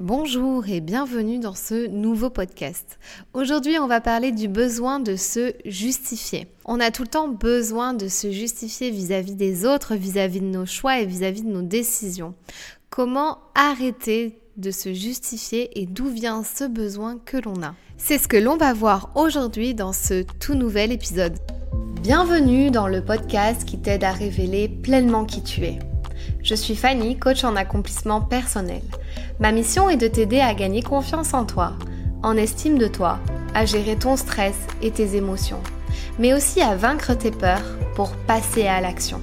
Bonjour et bienvenue dans ce nouveau podcast. Aujourd'hui, on va parler du besoin de se justifier. On a tout le temps besoin de se justifier vis-à-vis des autres, vis-à-vis de nos choix et vis-à-vis de nos décisions. Comment arrêter de se justifier et d'où vient ce besoin que l'on a? C'est ce que l'on va voir aujourd'hui dans ce tout nouvel épisode. Bienvenue dans le podcast qui t'aide à révéler pleinement qui tu es. Je suis Fanny, coach en accomplissement personnel. Ma mission est de t'aider à gagner confiance en toi, en estime de toi, à gérer ton stress et tes émotions, mais aussi à vaincre tes peurs pour passer à l'action.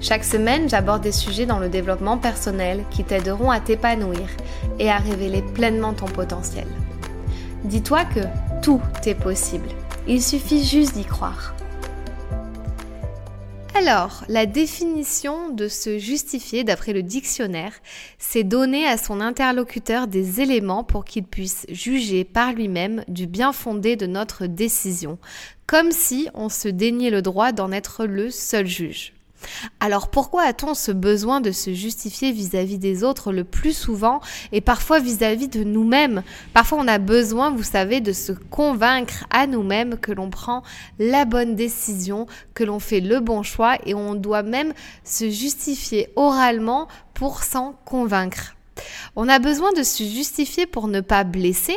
Chaque semaine, j'aborde des sujets dans le développement personnel qui t'aideront à t'épanouir et à révéler pleinement ton potentiel. Dis-toi que tout est possible. Il suffit juste d'y croire. Alors, la définition de se justifier d'après le dictionnaire, c'est donner à son interlocuteur des éléments pour qu'il puisse juger par lui-même du bien fondé de notre décision, comme si on se déniait le droit d'en être le seul juge. Alors pourquoi a-t-on ce besoin de se justifier vis-à-vis des autres le plus souvent et parfois vis-à-vis de nous-mêmes? Parfois on a besoin, vous savez, de se convaincre à nous-mêmes que l'on prend la bonne décision, que l'on fait le bon choix et on doit même se justifier oralement pour s'en convaincre. On a besoin de se justifier pour ne pas blesser,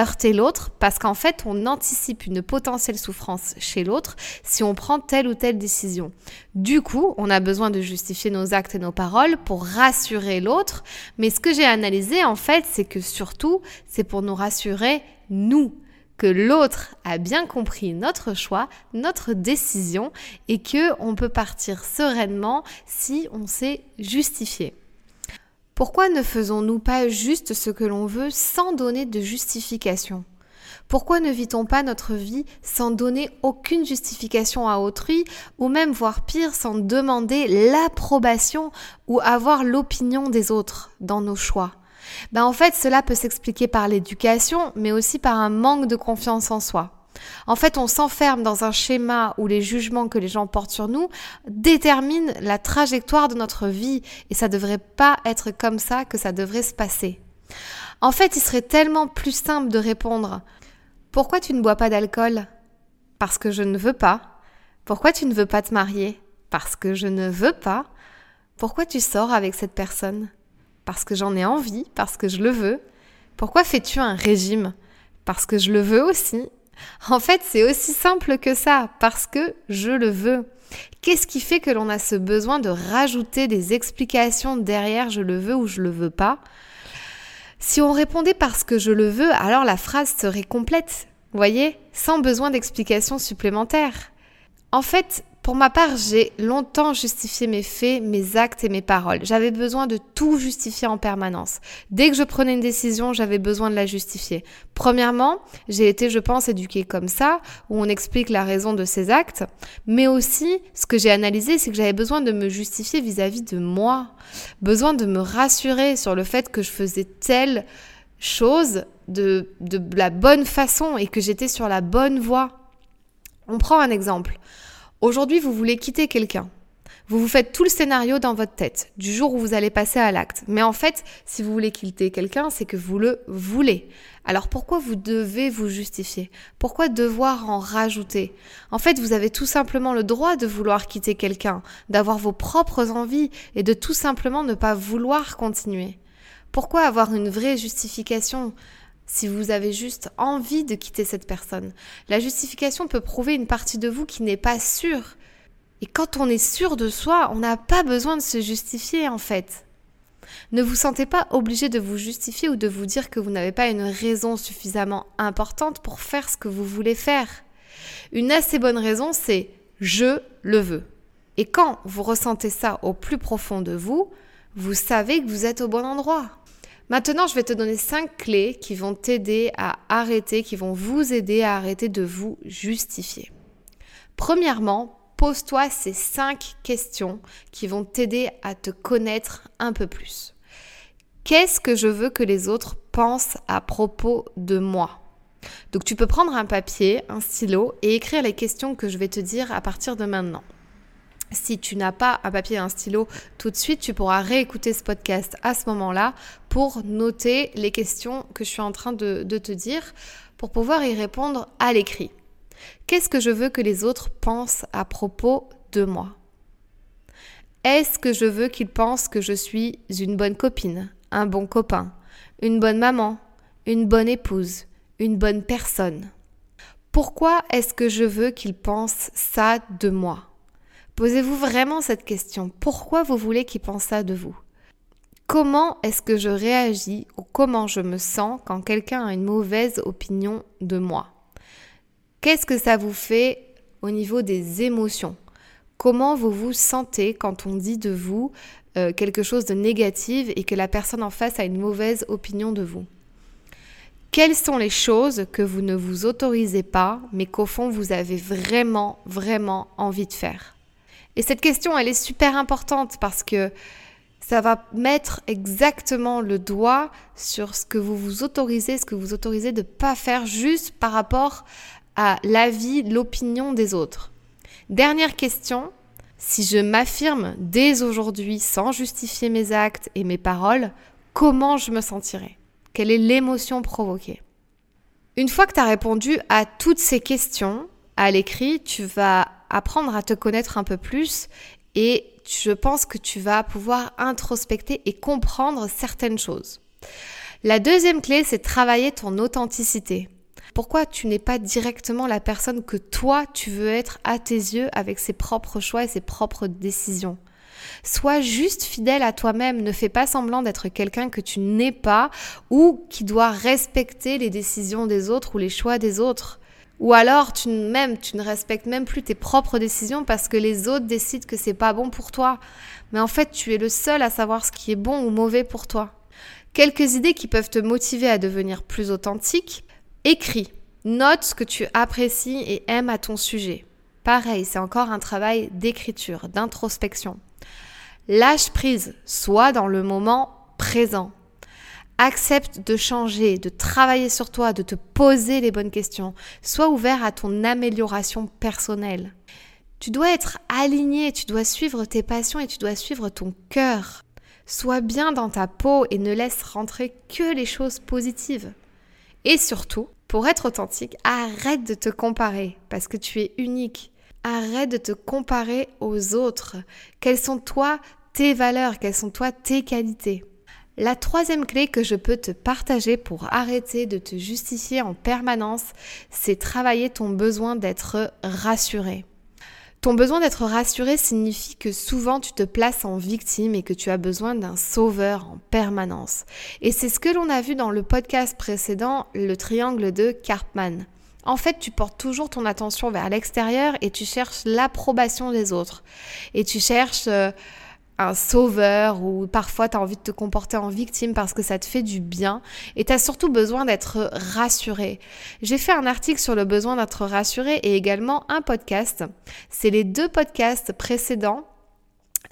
heurter l'autre parce qu'en fait, on anticipe une potentielle souffrance chez l'autre si on prend telle ou telle décision. Du coup, on a besoin de justifier nos actes et nos paroles pour rassurer l'autre. Mais ce que j'ai analysé, en fait, c'est que surtout, c'est pour nous rassurer, nous que l'autre a bien compris notre choix, notre décision et que on peut partir sereinement si on s'est justifié. Pourquoi ne faisons-nous pas juste ce que l'on veut sans donner de justification? Pourquoi ne vit-on pas notre vie sans donner aucune justification à autrui ou même voire pire sans demander l'approbation ou avoir l'opinion des autres dans nos choix? Ben en fait, cela peut s'expliquer par l'éducation, mais aussi par un manque de confiance en soi. En fait, on s'enferme dans un schéma où les jugements que les gens portent sur nous déterminent la trajectoire de notre vie et ça devrait pas être comme ça que ça devrait se passer. En fait, il serait tellement plus simple de répondre Pourquoi tu ne bois pas d'alcool? Parce que je ne veux pas. Pourquoi tu ne veux pas te marier? Parce que je ne veux pas. Pourquoi tu sors avec cette personne? Parce que j'en ai envie, parce que je le veux. Pourquoi fais-tu un régime? Parce que je le veux aussi en fait, c'est aussi simple que ça, parce que je le veux. Qu'est-ce qui fait que l'on a ce besoin de rajouter des explications derrière je le veux ou je le veux pas Si on répondait parce que je le veux, alors la phrase serait complète, voyez, sans besoin d'explications supplémentaires. En fait, pour ma part, j'ai longtemps justifié mes faits, mes actes et mes paroles. J'avais besoin de tout justifier en permanence. Dès que je prenais une décision, j'avais besoin de la justifier. Premièrement, j'ai été, je pense, éduquée comme ça, où on explique la raison de ses actes, mais aussi, ce que j'ai analysé, c'est que j'avais besoin de me justifier vis-à-vis de moi, besoin de me rassurer sur le fait que je faisais telle chose de, la bonne façon et que j'étais sur la bonne voie. On prend un exemple. Aujourd'hui, vous voulez quitter quelqu'un. Vous vous faites tout le scénario dans votre tête, du jour où vous allez passer à l'acte. Mais en fait, si vous voulez quitter quelqu'un, c'est que vous le voulez. Alors pourquoi vous devez vous justifier? Pourquoi devoir en rajouter? En fait, vous avez tout simplement le droit de vouloir quitter quelqu'un, d'avoir vos propres envies et de tout simplement ne pas vouloir continuer. Pourquoi avoir une vraie justification? Si vous avez juste envie de quitter cette personne. La justification peut prouver une partie de vous qui n'est pas sûre. Et quand on est sûr de soi, on n'a pas besoin de se justifier en fait. Ne vous sentez pas obligé de vous justifier ou de vous dire que vous n'avez pas une raison suffisamment importante pour faire ce que vous voulez faire. Une assez bonne raison, c'est je le veux. Et quand vous ressentez ça au plus profond de vous, vous savez que vous êtes au bon endroit. Maintenant, je vais te donner cinq clés qui vont t'aider à arrêter, qui vont vous aider à arrêter de vous justifier. Premièrement, pose-toi ces cinq questions qui vont t'aider à te connaître un peu plus. Qu'est-ce que je veux que les autres pensent à propos de moi? Donc tu peux prendre un papier, un stylo et écrire les questions que je vais te dire à partir de maintenant. Si tu n'as pas un papier et un stylo tout de suite, tu pourras réécouter ce podcast à ce moment-là pour noter les questions que je suis en train de, te dire pour pouvoir y répondre à l'écrit. Qu'est-ce que je veux que les autres pensent à propos de moi? Est-ce que je veux qu'ils pensent que je suis une bonne copine, un bon copain, une bonne maman, une bonne épouse, une bonne personne? Pourquoi est-ce que je veux qu'ils pensent ça de moi? Posez-vous vraiment cette question. Pourquoi vous voulez qu'ils pensent ça de vous? Comment est-ce que je réagis ou comment je me sens quand quelqu'un a une mauvaise opinion de moi? Qu'est-ce que ça vous fait au niveau des émotions? Comment vous vous sentez quand on dit de vous euh, quelque chose de négatif et que la personne en face a une mauvaise opinion de vous? Quelles sont les choses que vous ne vous autorisez pas mais qu'au fond vous avez vraiment, vraiment envie de faire? Et cette question, elle est super importante parce que ça va mettre exactement le doigt sur ce que vous vous autorisez, ce que vous autorisez de ne pas faire juste par rapport à l'avis, l'opinion des autres. Dernière question, si je m'affirme dès aujourd'hui sans justifier mes actes et mes paroles, comment je me sentirai? Quelle est l'émotion provoquée? Une fois que tu as répondu à toutes ces questions à l'écrit, tu vas apprendre à te connaître un peu plus et je pense que tu vas pouvoir introspecter et comprendre certaines choses. La deuxième clé, c'est travailler ton authenticité. Pourquoi tu n'es pas directement la personne que toi tu veux être à tes yeux avec ses propres choix et ses propres décisions? Sois juste fidèle à toi-même, ne fais pas semblant d'être quelqu'un que tu n'es pas ou qui doit respecter les décisions des autres ou les choix des autres. Ou alors, tu, ne respectes même plus tes propres décisions parce que les autres décident que c'est pas bon pour toi. Mais en fait, tu es le seul à savoir ce qui est bon ou mauvais pour toi. Quelques idées qui peuvent te motiver à devenir plus authentique. Écris. Note ce que tu apprécies et aimes à ton sujet. Pareil, c'est encore un travail d'écriture, d'introspection. Lâche prise, sois dans le moment présent. Accepte de changer, de travailler sur toi, de te poser les bonnes questions. Sois ouvert à ton amélioration personnelle. Tu dois être aligné, tu dois suivre tes passions et tu dois suivre ton cœur. Sois bien dans ta peau et ne laisse rentrer que les choses positives. Et surtout, pour être authentique, arrête de te comparer parce que tu es unique. Arrête de te comparer aux autres. Quelles sont toi tes valeurs? Quelles sont toi tes qualités? La troisième clé que je peux te partager pour arrêter de te justifier en permanence, c'est travailler ton besoin d'être rassuré. Ton besoin d'être rassuré signifie que souvent tu te places en victime et que tu as besoin d'un sauveur en permanence. Et c'est ce que l'on a vu dans le podcast précédent, le triangle de Karpman. En fait, tu portes toujours ton attention vers l'extérieur et tu cherches l'approbation des autres. Et tu cherches... Euh, un sauveur ou parfois tu as envie de te comporter en victime parce que ça te fait du bien et tu as surtout besoin d'être rassuré. J'ai fait un article sur le besoin d'être rassuré et également un podcast. C'est les deux podcasts précédents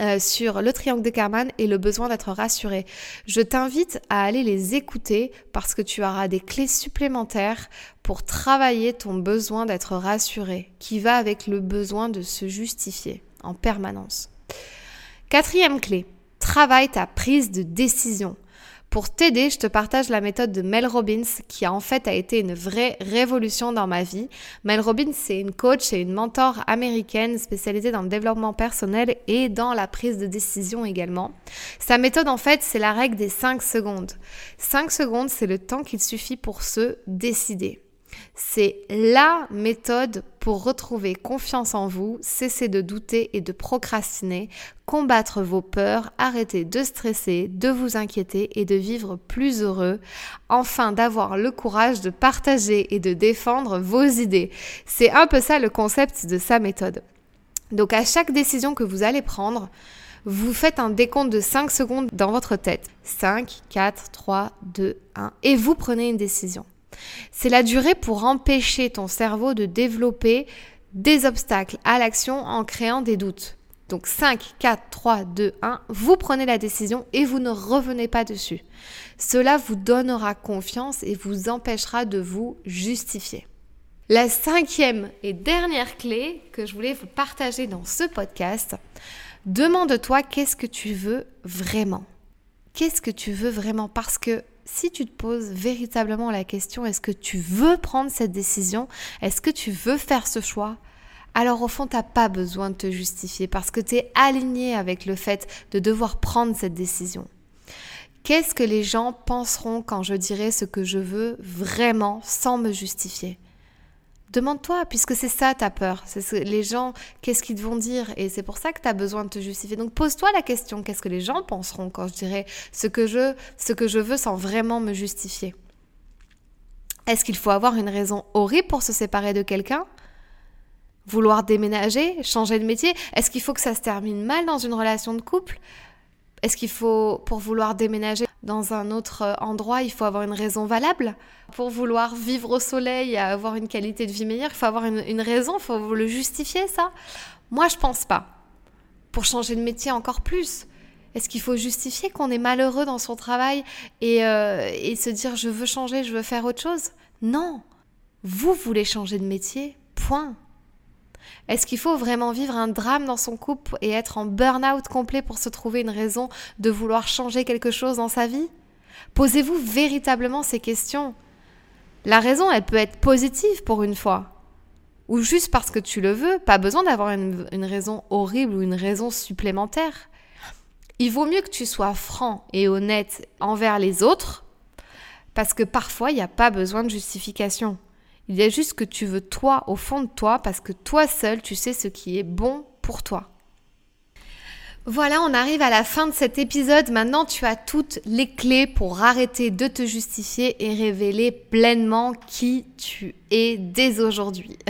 euh, sur le triangle de Karman et le besoin d'être rassuré. Je t'invite à aller les écouter parce que tu auras des clés supplémentaires pour travailler ton besoin d'être rassuré qui va avec le besoin de se justifier en permanence. Quatrième clé, travaille ta prise de décision. Pour t'aider, je te partage la méthode de Mel Robbins qui en fait a été une vraie révolution dans ma vie. Mel Robbins, c'est une coach et une mentor américaine spécialisée dans le développement personnel et dans la prise de décision également. Sa méthode en fait, c'est la règle des 5 secondes. 5 secondes, c'est le temps qu'il suffit pour se décider. C'est la méthode pour retrouver confiance en vous, cesser de douter et de procrastiner, combattre vos peurs, arrêter de stresser, de vous inquiéter et de vivre plus heureux, enfin d'avoir le courage de partager et de défendre vos idées. C'est un peu ça le concept de sa méthode. Donc à chaque décision que vous allez prendre, vous faites un décompte de 5 secondes dans votre tête. 5, 4, 3, 2, 1. Et vous prenez une décision. C'est la durée pour empêcher ton cerveau de développer des obstacles à l'action en créant des doutes. Donc 5, 4, 3, 2, 1, vous prenez la décision et vous ne revenez pas dessus. Cela vous donnera confiance et vous empêchera de vous justifier. La cinquième et dernière clé que je voulais vous partager dans ce podcast, demande-toi qu'est-ce que tu veux vraiment. Qu'est-ce que tu veux vraiment? Parce que si tu te poses véritablement la question, est-ce que tu veux prendre cette décision? Est-ce que tu veux faire ce choix? Alors au fond, tu n'as pas besoin de te justifier parce que tu es aligné avec le fait de devoir prendre cette décision. Qu'est-ce que les gens penseront quand je dirai ce que je veux vraiment sans me justifier? Demande-toi, puisque c'est ça ta peur. C'est les gens, qu'est-ce qu'ils vont dire? Et c'est pour ça que tu as besoin de te justifier. Donc pose-toi la question, qu'est-ce que les gens penseront quand je dirai ce que je, ce que je veux sans vraiment me justifier? Est-ce qu'il faut avoir une raison horrible pour se séparer de quelqu'un? Vouloir déménager? Changer de métier? Est-ce qu'il faut que ça se termine mal dans une relation de couple? Est-ce qu'il faut, pour vouloir déménager, dans un autre euh, endroit, il faut avoir une raison valable. Pour vouloir vivre au soleil et avoir une qualité de vie meilleure, il faut avoir une, raison, il faut le justifier ça. Moi, je pense pas. Pour changer de métier encore plus. Est-ce qu'il faut justifier qu'on est malheureux dans son travail et, euh, et se dire je veux changer, je veux faire autre chose? Non. Vous voulez changer de métier, point. Est-ce qu'il faut vraiment vivre un drame dans son couple et être en burn-out complet pour se trouver une raison de vouloir changer quelque chose dans sa vie? Posez-vous véritablement ces questions. La raison, elle peut être positive pour une fois. Ou juste parce que tu le veux, pas besoin d'avoir une, raison horrible ou une raison supplémentaire. Il vaut mieux que tu sois franc et honnête envers les autres, parce que parfois, il n'y a pas besoin de justification. Il y a juste que tu veux toi au fond de toi parce que toi seul, tu sais ce qui est bon pour toi. Voilà, on arrive à la fin de cet épisode. Maintenant, tu as toutes les clés pour arrêter de te justifier et révéler pleinement qui tu es dès aujourd'hui.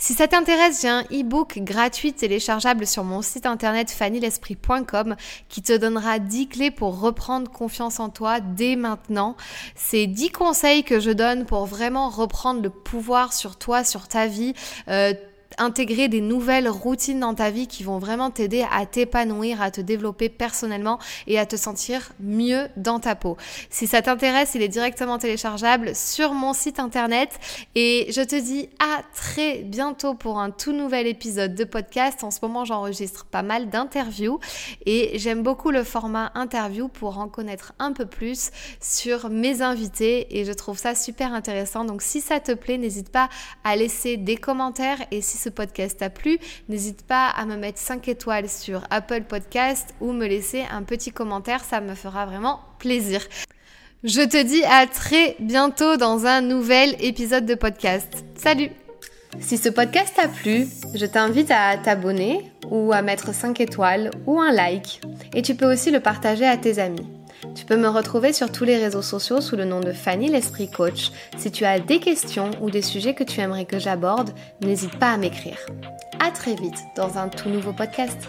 Si ça t'intéresse, j'ai un e-book gratuit téléchargeable sur mon site internet fannylesprit.com qui te donnera 10 clés pour reprendre confiance en toi dès maintenant. C'est 10 conseils que je donne pour vraiment reprendre le pouvoir sur toi, sur ta vie. Euh, intégrer des nouvelles routines dans ta vie qui vont vraiment t'aider à t'épanouir, à te développer personnellement et à te sentir mieux dans ta peau. Si ça t'intéresse, il est directement téléchargeable sur mon site internet et je te dis à très bientôt pour un tout nouvel épisode de podcast. En ce moment, j'enregistre pas mal d'interviews et j'aime beaucoup le format interview pour en connaître un peu plus sur mes invités et je trouve ça super intéressant. Donc si ça te plaît, n'hésite pas à laisser des commentaires et si podcast t'a plu, n'hésite pas à me mettre 5 étoiles sur Apple Podcast ou me laisser un petit commentaire, ça me fera vraiment plaisir. Je te dis à très bientôt dans un nouvel épisode de podcast. Salut Si ce podcast t'a plu, je t'invite à t'abonner ou à mettre 5 étoiles ou un like. Et tu peux aussi le partager à tes amis. Tu peux me retrouver sur tous les réseaux sociaux sous le nom de Fanny l'Esprit Coach. Si tu as des questions ou des sujets que tu aimerais que j'aborde, n'hésite pas à m'écrire. À très vite dans un tout nouveau podcast.